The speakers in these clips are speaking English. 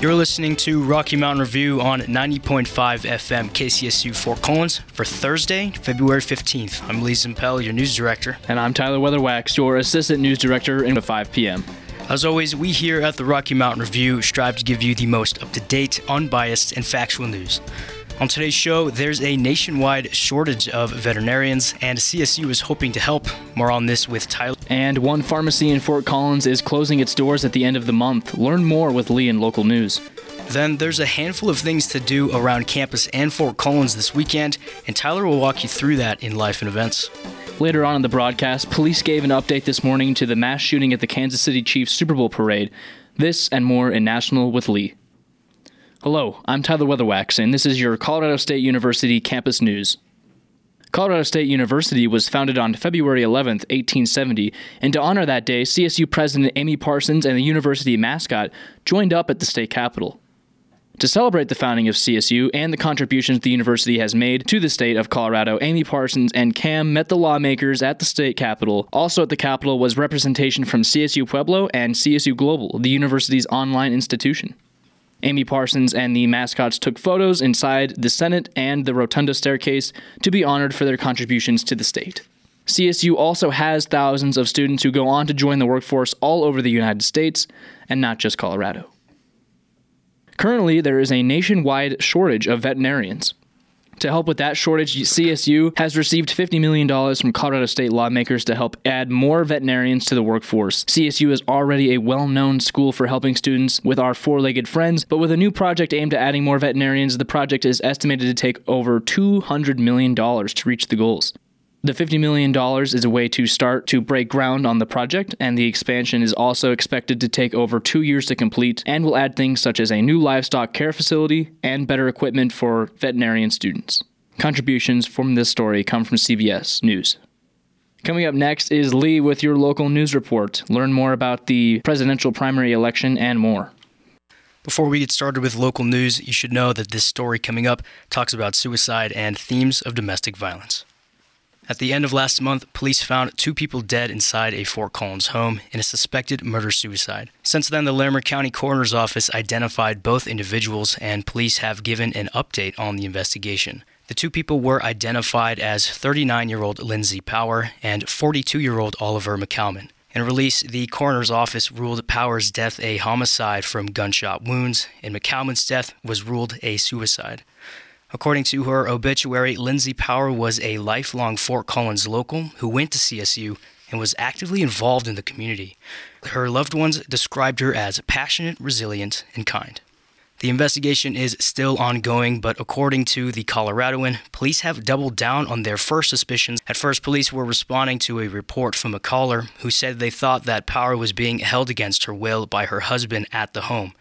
You're listening to Rocky Mountain Review on 90.5 FM KCSU Fort Collins for Thursday, February 15th. I'm Lee Zimpel, your news director. And I'm Tyler Weatherwax, your assistant news director, in 5 p.m. As always, we here at the Rocky Mountain Review strive to give you the most up to date, unbiased, and factual news. On today's show, there's a nationwide shortage of veterinarians, and CSU is hoping to help. More on this with Tyler. And one pharmacy in Fort Collins is closing its doors at the end of the month. Learn more with Lee in local news. Then there's a handful of things to do around campus and Fort Collins this weekend, and Tyler will walk you through that in life and events. Later on in the broadcast, police gave an update this morning to the mass shooting at the Kansas City Chiefs Super Bowl parade. This and more in National with Lee. Hello, I'm Tyler Weatherwax, and this is your Colorado State University campus news. Colorado State University was founded on February 11, 1870, and to honor that day, CSU President Amy Parsons and the university mascot joined up at the state capitol. To celebrate the founding of CSU and the contributions the university has made to the state of Colorado, Amy Parsons and Cam met the lawmakers at the state capitol. Also at the capitol was representation from CSU Pueblo and CSU Global, the university's online institution. Amy Parsons and the mascots took photos inside the Senate and the Rotunda staircase to be honored for their contributions to the state. CSU also has thousands of students who go on to join the workforce all over the United States and not just Colorado. Currently, there is a nationwide shortage of veterinarians. To help with that shortage, CSU has received $50 million from Colorado state lawmakers to help add more veterinarians to the workforce. CSU is already a well known school for helping students with our four legged friends, but with a new project aimed at adding more veterinarians, the project is estimated to take over $200 million to reach the goals. The $50 million is a way to start to break ground on the project, and the expansion is also expected to take over two years to complete and will add things such as a new livestock care facility and better equipment for veterinarian students. Contributions from this story come from CBS News. Coming up next is Lee with your local news report. Learn more about the presidential primary election and more. Before we get started with local news, you should know that this story coming up talks about suicide and themes of domestic violence. At the end of last month, police found two people dead inside a Fort Collins home in a suspected murder suicide. Since then, the Larimer County Coroner's Office identified both individuals, and police have given an update on the investigation. The two people were identified as 39 year old Lindsay Power and 42 year old Oliver McCalman. In release, the coroner's office ruled Power's death a homicide from gunshot wounds, and McCalman's death was ruled a suicide. According to her obituary, Lindsay Power was a lifelong Fort Collins local who went to CSU and was actively involved in the community. Her loved ones described her as passionate, resilient, and kind. The investigation is still ongoing, but according to the Coloradoan, police have doubled down on their first suspicions. At first, police were responding to a report from a caller who said they thought that Power was being held against her will by her husband at the home.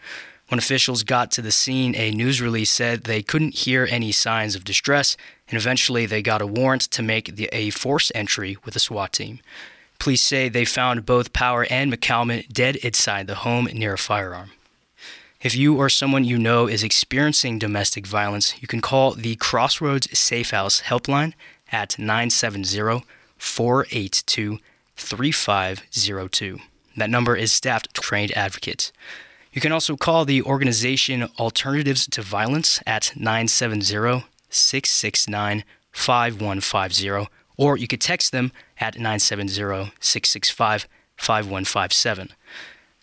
When officials got to the scene, a news release said they couldn't hear any signs of distress, and eventually they got a warrant to make the, a forced entry with a SWAT team. Police say they found both Power and McCalman dead inside the home near a firearm. If you or someone you know is experiencing domestic violence, you can call the Crossroads Safe House helpline at 970 482 3502. That number is staffed trained advocates. You can also call the organization Alternatives to Violence at 970 669 5150, or you could text them at 970 665 5157.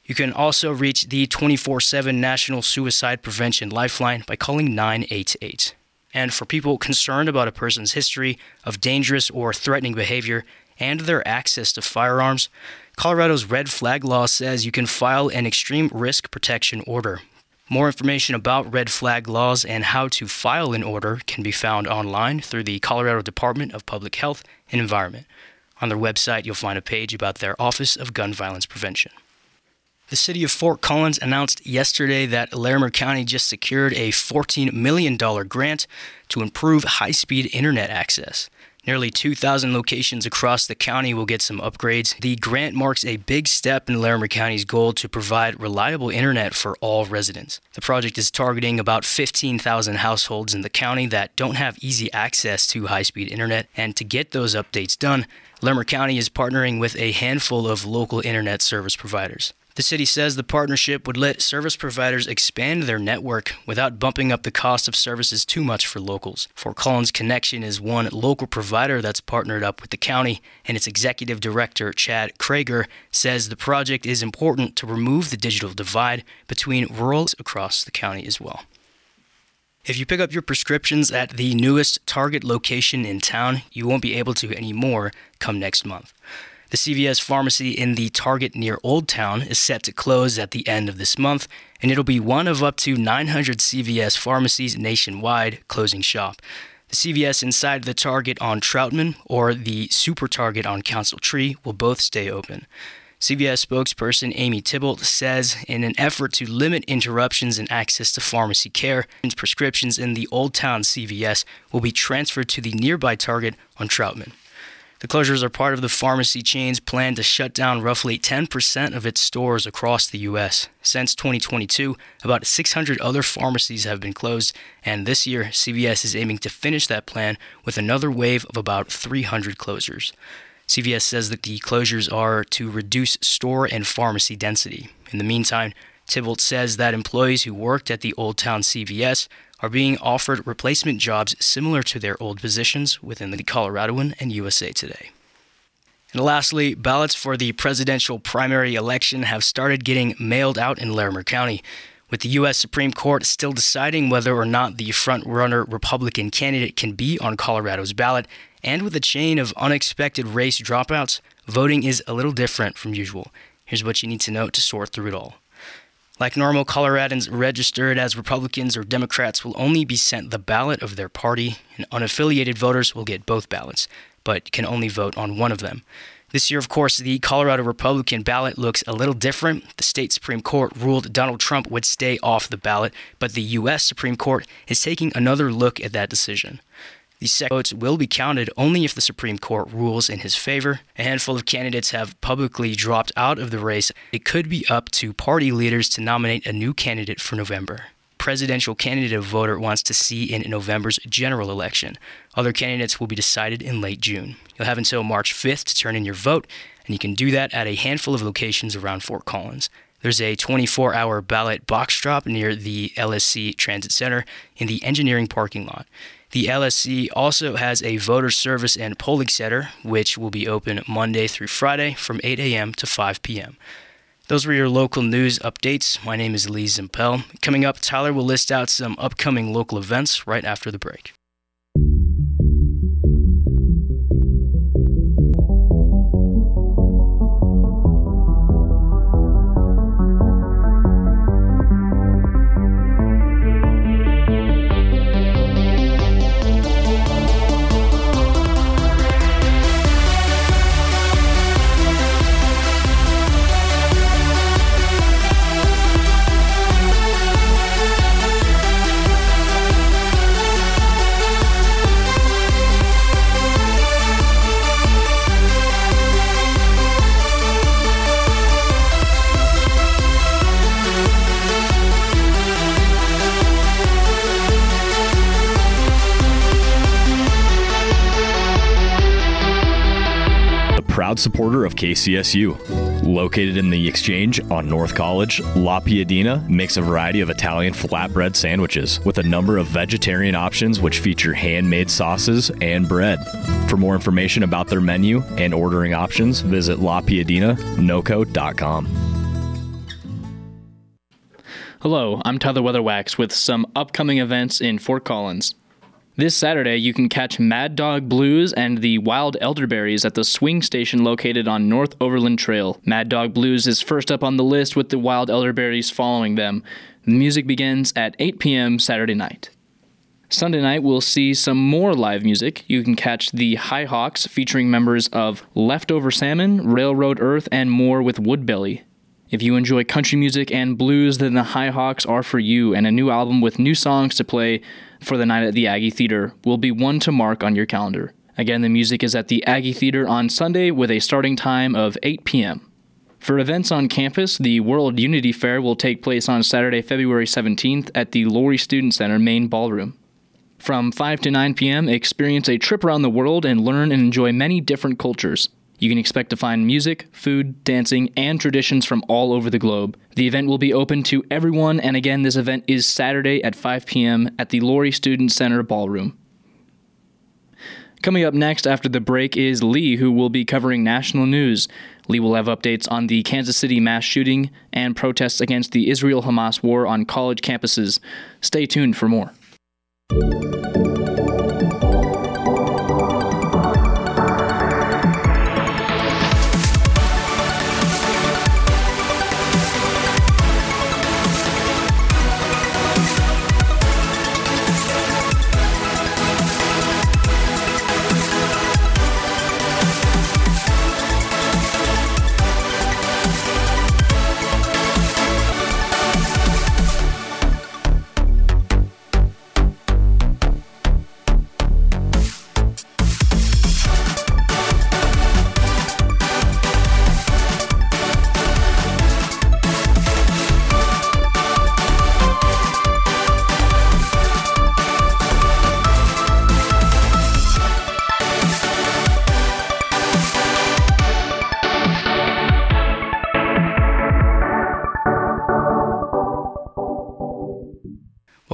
You can also reach the 24 7 National Suicide Prevention Lifeline by calling 988. And for people concerned about a person's history of dangerous or threatening behavior and their access to firearms, Colorado's red flag law says you can file an extreme risk protection order. More information about red flag laws and how to file an order can be found online through the Colorado Department of Public Health and Environment. On their website, you'll find a page about their Office of Gun Violence Prevention. The city of Fort Collins announced yesterday that Larimer County just secured a $14 million grant to improve high speed internet access. Nearly 2,000 locations across the county will get some upgrades. The grant marks a big step in Larimer County's goal to provide reliable internet for all residents. The project is targeting about 15,000 households in the county that don't have easy access to high speed internet, and to get those updates done, Larimer County is partnering with a handful of local internet service providers. The city says the partnership would let service providers expand their network without bumping up the cost of services too much for locals. Fort Collins Connexion is one local provider that's partnered up with the county, and its executive director, Chad Crager, says the project is important to remove the digital divide between rural across the county as well. If you pick up your prescriptions at the newest Target location in town, you won't be able to anymore come next month. The CVS pharmacy in the Target near Old Town is set to close at the end of this month, and it'll be one of up to 900 CVS pharmacies nationwide closing shop. The CVS inside the Target on Troutman or the Super Target on Council Tree will both stay open. CVS spokesperson Amy Thibault says in an effort to limit interruptions in access to pharmacy care, prescriptions in the Old Town CVS will be transferred to the nearby Target on Troutman. The closures are part of the pharmacy chain's plan to shut down roughly 10% of its stores across the U.S. Since 2022, about 600 other pharmacies have been closed, and this year, CVS is aiming to finish that plan with another wave of about 300 closures. CVS says that the closures are to reduce store and pharmacy density. In the meantime, Thibault says that employees who worked at the Old Town CVS are being offered replacement jobs similar to their old positions within the Coloradoan and USA Today. And lastly, ballots for the presidential primary election have started getting mailed out in Larimer County. With the U.S. Supreme Court still deciding whether or not the front-runner Republican candidate can be on Colorado's ballot, and with a chain of unexpected race dropouts, voting is a little different from usual. Here's what you need to know to sort through it all. Like normal, Coloradans registered as Republicans or Democrats will only be sent the ballot of their party, and unaffiliated voters will get both ballots, but can only vote on one of them. This year, of course, the Colorado Republican ballot looks a little different. The state Supreme Court ruled Donald Trump would stay off the ballot, but the U.S. Supreme Court is taking another look at that decision. These second votes will be counted only if the Supreme Court rules in his favor. A handful of candidates have publicly dropped out of the race. It could be up to party leaders to nominate a new candidate for November. Presidential candidate a voter wants to see in November's general election. Other candidates will be decided in late June. You'll have until March 5th to turn in your vote, and you can do that at a handful of locations around Fort Collins. There's a 24 hour ballot box drop near the LSC Transit Center in the engineering parking lot. The LSC also has a voter service and polling center, which will be open Monday through Friday from 8 a.m. to 5 p.m. Those were your local news updates. My name is Lee Zimpel. Coming up, Tyler will list out some upcoming local events right after the break. KCSU. Located in the Exchange on North College, La Piadina makes a variety of Italian flatbread sandwiches with a number of vegetarian options which feature handmade sauces and bread. For more information about their menu and ordering options, visit lapiadinanoco.com. Hello, I'm Tyler Weatherwax with some upcoming events in Fort Collins. This Saturday, you can catch Mad Dog Blues and the Wild Elderberries at the swing station located on North Overland Trail. Mad Dog Blues is first up on the list with the Wild Elderberries following them. The music begins at 8 p.m. Saturday night. Sunday night, we'll see some more live music. You can catch the High Hawks featuring members of Leftover Salmon, Railroad Earth, and more with Woodbelly. If you enjoy country music and blues, then the High Hawks are for you, and a new album with new songs to play for the night at the Aggie Theater will be one to mark on your calendar. Again, the music is at the Aggie Theater on Sunday with a starting time of 8 p.m. For events on campus, the World Unity Fair will take place on Saturday, February 17th at the Lory Student Center main ballroom. From 5 to 9 p.m., experience a trip around the world and learn and enjoy many different cultures. You can expect to find music, food, dancing, and traditions from all over the globe. The event will be open to everyone, and again, this event is Saturday at 5 p.m. at the Lory Student Center Ballroom. Coming up next after the break is Lee, who will be covering national news. Lee will have updates on the Kansas City mass shooting and protests against the Israel Hamas war on college campuses. Stay tuned for more.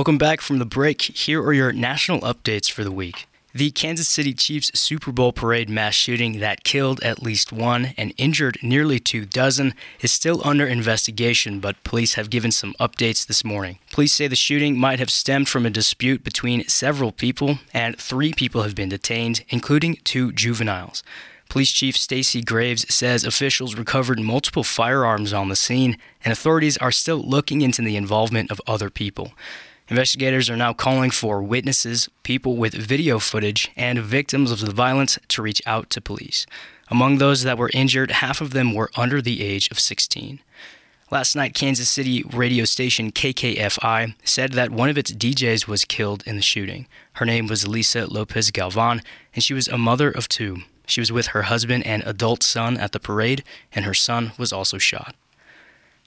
Welcome back from the break. Here are your national updates for the week. The Kansas City Chiefs Super Bowl parade mass shooting that killed at least one and injured nearly two dozen is still under investigation, but police have given some updates this morning. Police say the shooting might have stemmed from a dispute between several people, and three people have been detained, including two juveniles. Police Chief Stacy Graves says officials recovered multiple firearms on the scene, and authorities are still looking into the involvement of other people. Investigators are now calling for witnesses, people with video footage, and victims of the violence to reach out to police. Among those that were injured, half of them were under the age of 16. Last night, Kansas City radio station KKFI said that one of its DJs was killed in the shooting. Her name was Lisa Lopez Galvan, and she was a mother of two. She was with her husband and adult son at the parade, and her son was also shot.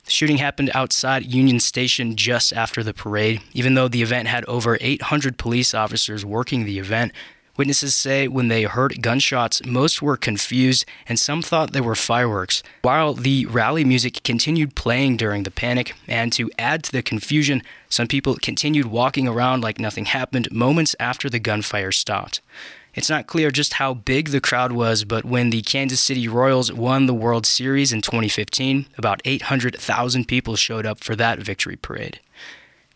The shooting happened outside Union Station just after the parade. Even though the event had over 800 police officers working the event, witnesses say when they heard gunshots, most were confused and some thought they were fireworks. While the rally music continued playing during the panic, and to add to the confusion, some people continued walking around like nothing happened moments after the gunfire stopped. It's not clear just how big the crowd was, but when the Kansas City Royals won the World Series in 2015, about 800,000 people showed up for that victory parade.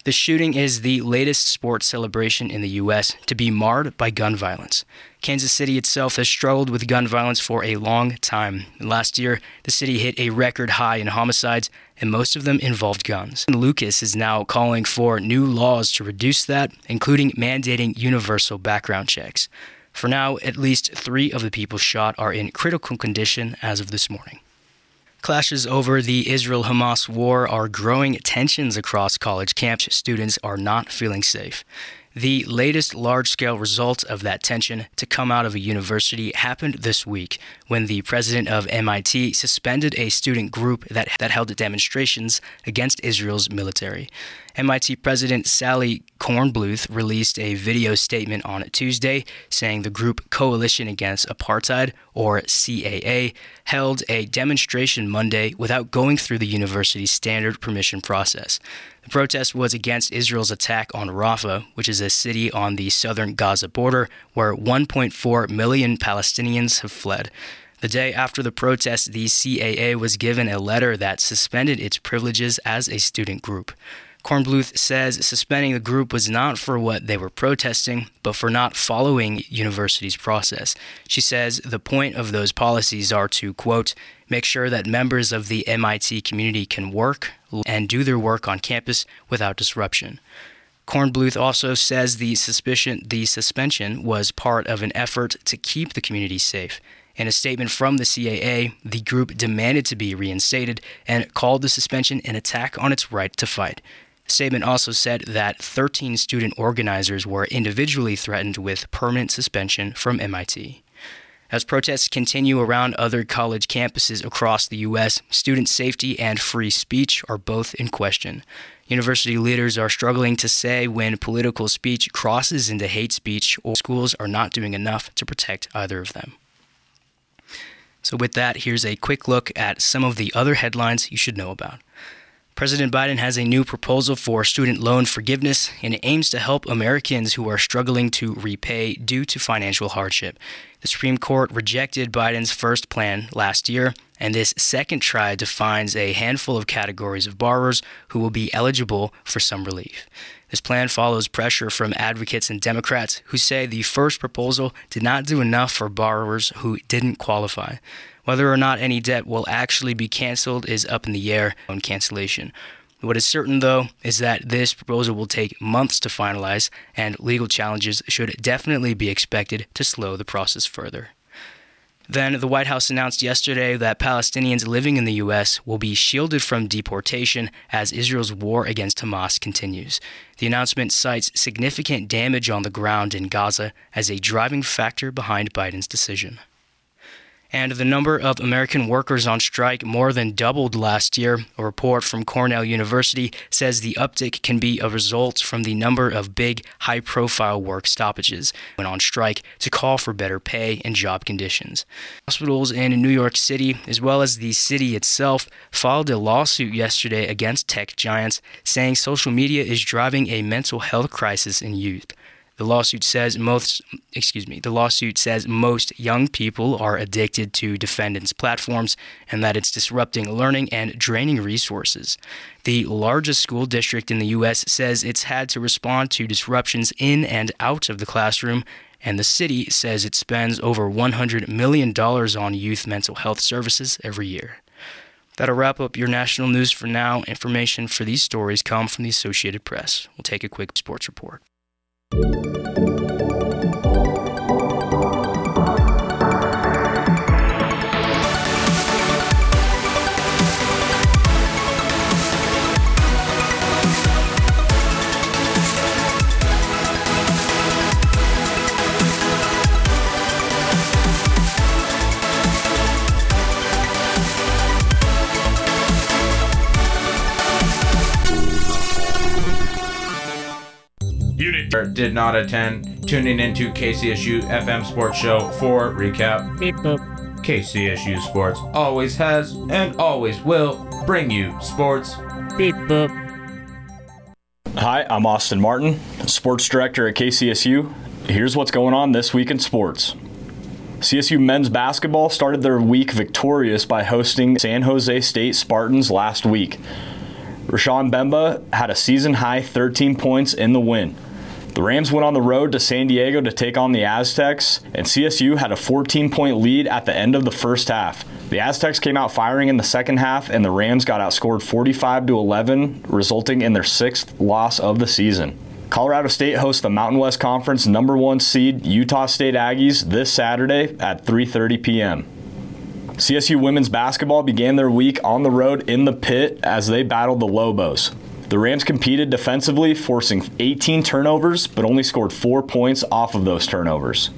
The shooting is the latest sports celebration in the U.S. to be marred by gun violence. Kansas City itself has struggled with gun violence for a long time. Last year, the city hit a record high in homicides, and most of them involved guns. Lucas is now calling for new laws to reduce that, including mandating universal background checks. For now, at least three of the people shot are in critical condition as of this morning. Clashes over the Israel Hamas war are growing tensions across college camps. Students are not feeling safe. The latest large scale result of that tension to come out of a university happened this week when the president of MIT suspended a student group that, that held demonstrations against Israel's military. MIT President Sally Kornbluth released a video statement on Tuesday saying the group Coalition Against Apartheid, or CAA, held a demonstration Monday without going through the university's standard permission process. The protest was against Israel's attack on Rafah, which is a city on the southern Gaza border where 1.4 million Palestinians have fled. The day after the protest, the CAA was given a letter that suspended its privileges as a student group. Kornbluth says suspending the group was not for what they were protesting, but for not following university's process. She says the point of those policies are to, quote, make sure that members of the MIT community can work and do their work on campus without disruption. Kornbluth also says the suspicion the suspension was part of an effort to keep the community safe. In a statement from the CAA, the group demanded to be reinstated and called the suspension an attack on its right to fight. Statement also said that 13 student organizers were individually threatened with permanent suspension from MIT. As protests continue around other college campuses across the U.S., student safety and free speech are both in question. University leaders are struggling to say when political speech crosses into hate speech or schools are not doing enough to protect either of them. So, with that, here's a quick look at some of the other headlines you should know about. President Biden has a new proposal for student loan forgiveness and it aims to help Americans who are struggling to repay due to financial hardship. The Supreme Court rejected Biden's first plan last year, and this second try defines a handful of categories of borrowers who will be eligible for some relief. This plan follows pressure from advocates and Democrats who say the first proposal did not do enough for borrowers who didn't qualify. Whether or not any debt will actually be canceled is up in the air on cancellation. What is certain, though, is that this proposal will take months to finalize, and legal challenges should definitely be expected to slow the process further. Then, the White House announced yesterday that Palestinians living in the U.S. will be shielded from deportation as Israel's war against Hamas continues. The announcement cites significant damage on the ground in Gaza as a driving factor behind Biden's decision and the number of American workers on strike more than doubled last year. A report from Cornell University says the uptick can be a result from the number of big, high profile work stoppages went on strike to call for better pay and job conditions. Hospitals in New York City, as well as the city itself, filed a lawsuit yesterday against tech giants, saying social media is driving a mental health crisis in youth. The lawsuit says most, excuse me, the lawsuit says most young people are addicted to defendants' platforms and that it's disrupting learning and draining resources. The largest school district in the U.S. says it's had to respond to disruptions in and out of the classroom, and the city says it spends over $100 million on youth mental health services every year. That'll wrap up your national news for now. Information for these stories come from the Associated Press. We'll take a quick sports report. Música did not attend, tuning into KCSU FM Sports Show for recap. Beep boop. KCSU Sports always has and always will bring you sports. Beep boop. Hi, I'm Austin Martin, sports director at KCSU. Here's what's going on this week in sports. CSU men's basketball started their week victorious by hosting San Jose State Spartans last week. Rashaan Mbemba had a season high 13 points in the win. The Rams went on the road to San Diego to take on the Aztecs, and CSU had a 14 point lead at the end of the first half. The Aztecs came out firing in the second half, and the Rams got outscored 45 to 11, resulting in their sixth loss of the season. Colorado State hosts the Mountain West Conference number one seed Utah State Aggies this Saturday at 3:30 p.m. CSU women's basketball began their week on the road in the pit as they battled the Lobos. The Rams competed defensively, forcing 18 turnovers, but only scored four points off of those turnovers.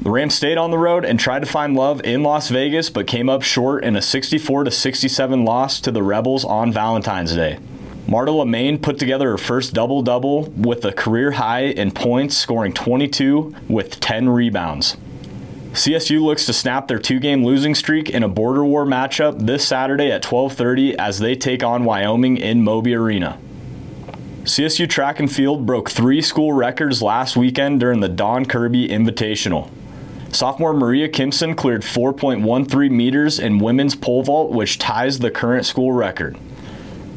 The Rams stayed on the road and tried to find love in Las Vegas, but came up short in a 64 67 loss to the Rebels on Valentine's Day. Marta Leimane put together her first double double with a career high in points, scoring 22 with 10 rebounds. CSU looks to snap their two-game losing streak in a border war matchup this Saturday at 12:30 as they take on Wyoming in Moby Arena. CSU track and field broke three school records last weekend during the Don Kirby Invitational. Sophomore Maria Kimson cleared 4.13 meters in women's pole vault, which ties the current school record.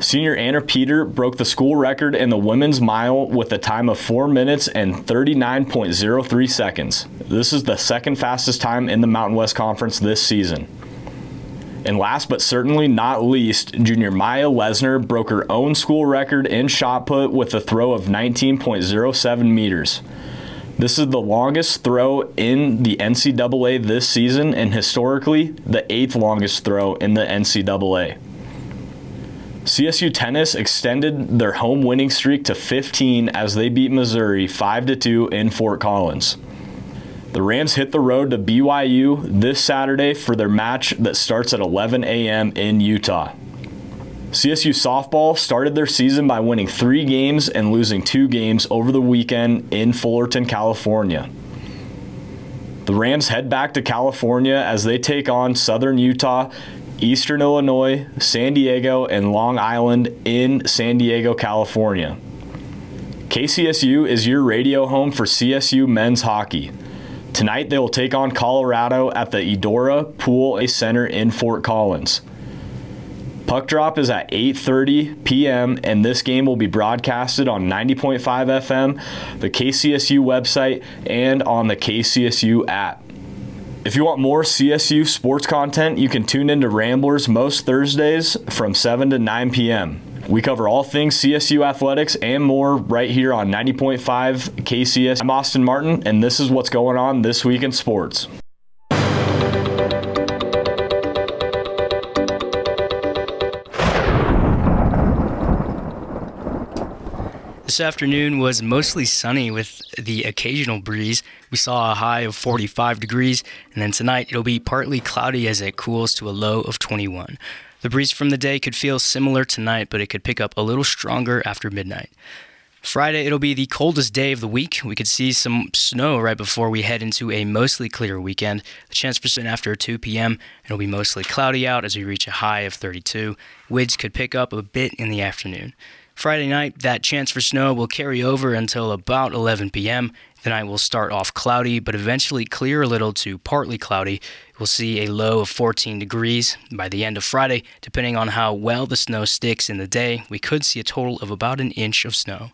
Senior Anna Peter broke the school record in the women's mile with a time of 4 minutes and 39.03 seconds. This is the second fastest time in the Mountain West Conference this season. And last but certainly not least, junior Mya Lesnar broke her own school record in shot put with a throw of 19.07 meters. This is the longest throw in the NCAA this season and historically the eighth longest throw in the NCAA. CSU tennis extended their home winning streak to 15 as they beat Missouri 5 2 in Fort Collins. The Rams hit the road to BYU this Saturday for their match that starts at 11 a.m. in Utah. CSU softball started their season by winning three games and losing two games over the weekend in Fullerton, California. The Rams head back to California as they take on Southern Utah, Eastern Illinois, San Diego, and Long Island in San Diego, California. KCSU is your radio home for CSU men's hockey. Tonight they will take on Colorado at the Edora Pool Ice Center in Fort Collins. Puck drop is at 8:30 p.m. and this game will be broadcasted on 90.5 FM, the KCSU website, and on the KCSU app. If you want more CSU sports content, you can tune into Ramblers most Thursdays from 7 to 9 p.m. We cover all things CSU athletics and more right here on 90.5 KCS. I'm Austin Martin, and this is what's going on this week in sports. This afternoon was mostly sunny with the occasional breeze. We saw a high of 45 degrees, and then tonight it'll be partly cloudy as it cools to a low of 21. The breeze from the day could feel similar tonight, but it could pick up a little stronger after midnight. Friday, it'll be the coldest day of the week. We could see some snow right before we head into a mostly clear weekend. The chance for sun after 2 p.m. It'll be mostly cloudy out as we reach a high of 32. Winds could pick up a bit in the afternoon. Friday night, that chance for snow will carry over until about 11 p.m. The night will start off cloudy, but eventually clear a little to partly cloudy. We'll see a low of 14 degrees. By the end of Friday, depending on how well the snow sticks in the day, we could see a total of about an inch of snow.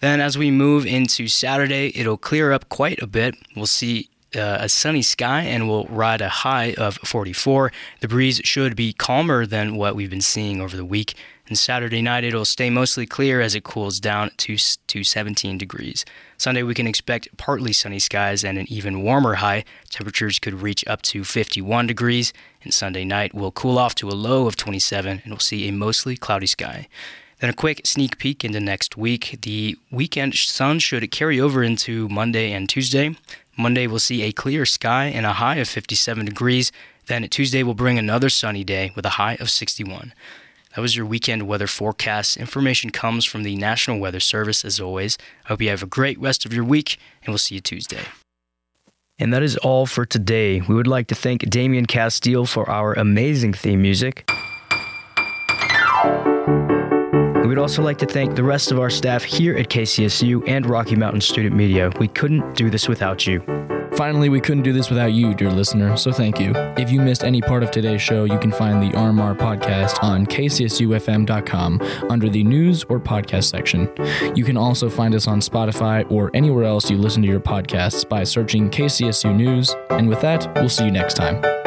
Then, as we move into Saturday, it'll clear up quite a bit. We'll see uh, a sunny sky and we'll ride a high of 44. The breeze should be calmer than what we've been seeing over the week. And Saturday night, it'll stay mostly clear as it cools down to, to 17 degrees. Sunday, we can expect partly sunny skies and an even warmer high. Temperatures could reach up to 51 degrees. And Sunday night will cool off to a low of 27, and we'll see a mostly cloudy sky. Then a quick sneak peek into next week. The weekend sun should carry over into Monday and Tuesday. Monday, we'll see a clear sky and a high of 57 degrees. Then Tuesday will bring another sunny day with a high of 61. That was your weekend weather forecast. Information comes from the National Weather Service, as always. I hope you have a great rest of your week, and we'll see you Tuesday. And that is all for today. We would like to thank Damian Castile for our amazing theme music. We would also like to thank the rest of our staff here at KCSU and Rocky Mountain Student Media. We couldn't do this without you. Finally, we couldn't do this without you, dear listener, so thank you. If you missed any part of today's show, you can find the RMR podcast on kcsufm.com under the news or podcast section. You can also find us on Spotify or anywhere else you listen to your podcasts by searching KCSU News. And with that, we'll see you next time.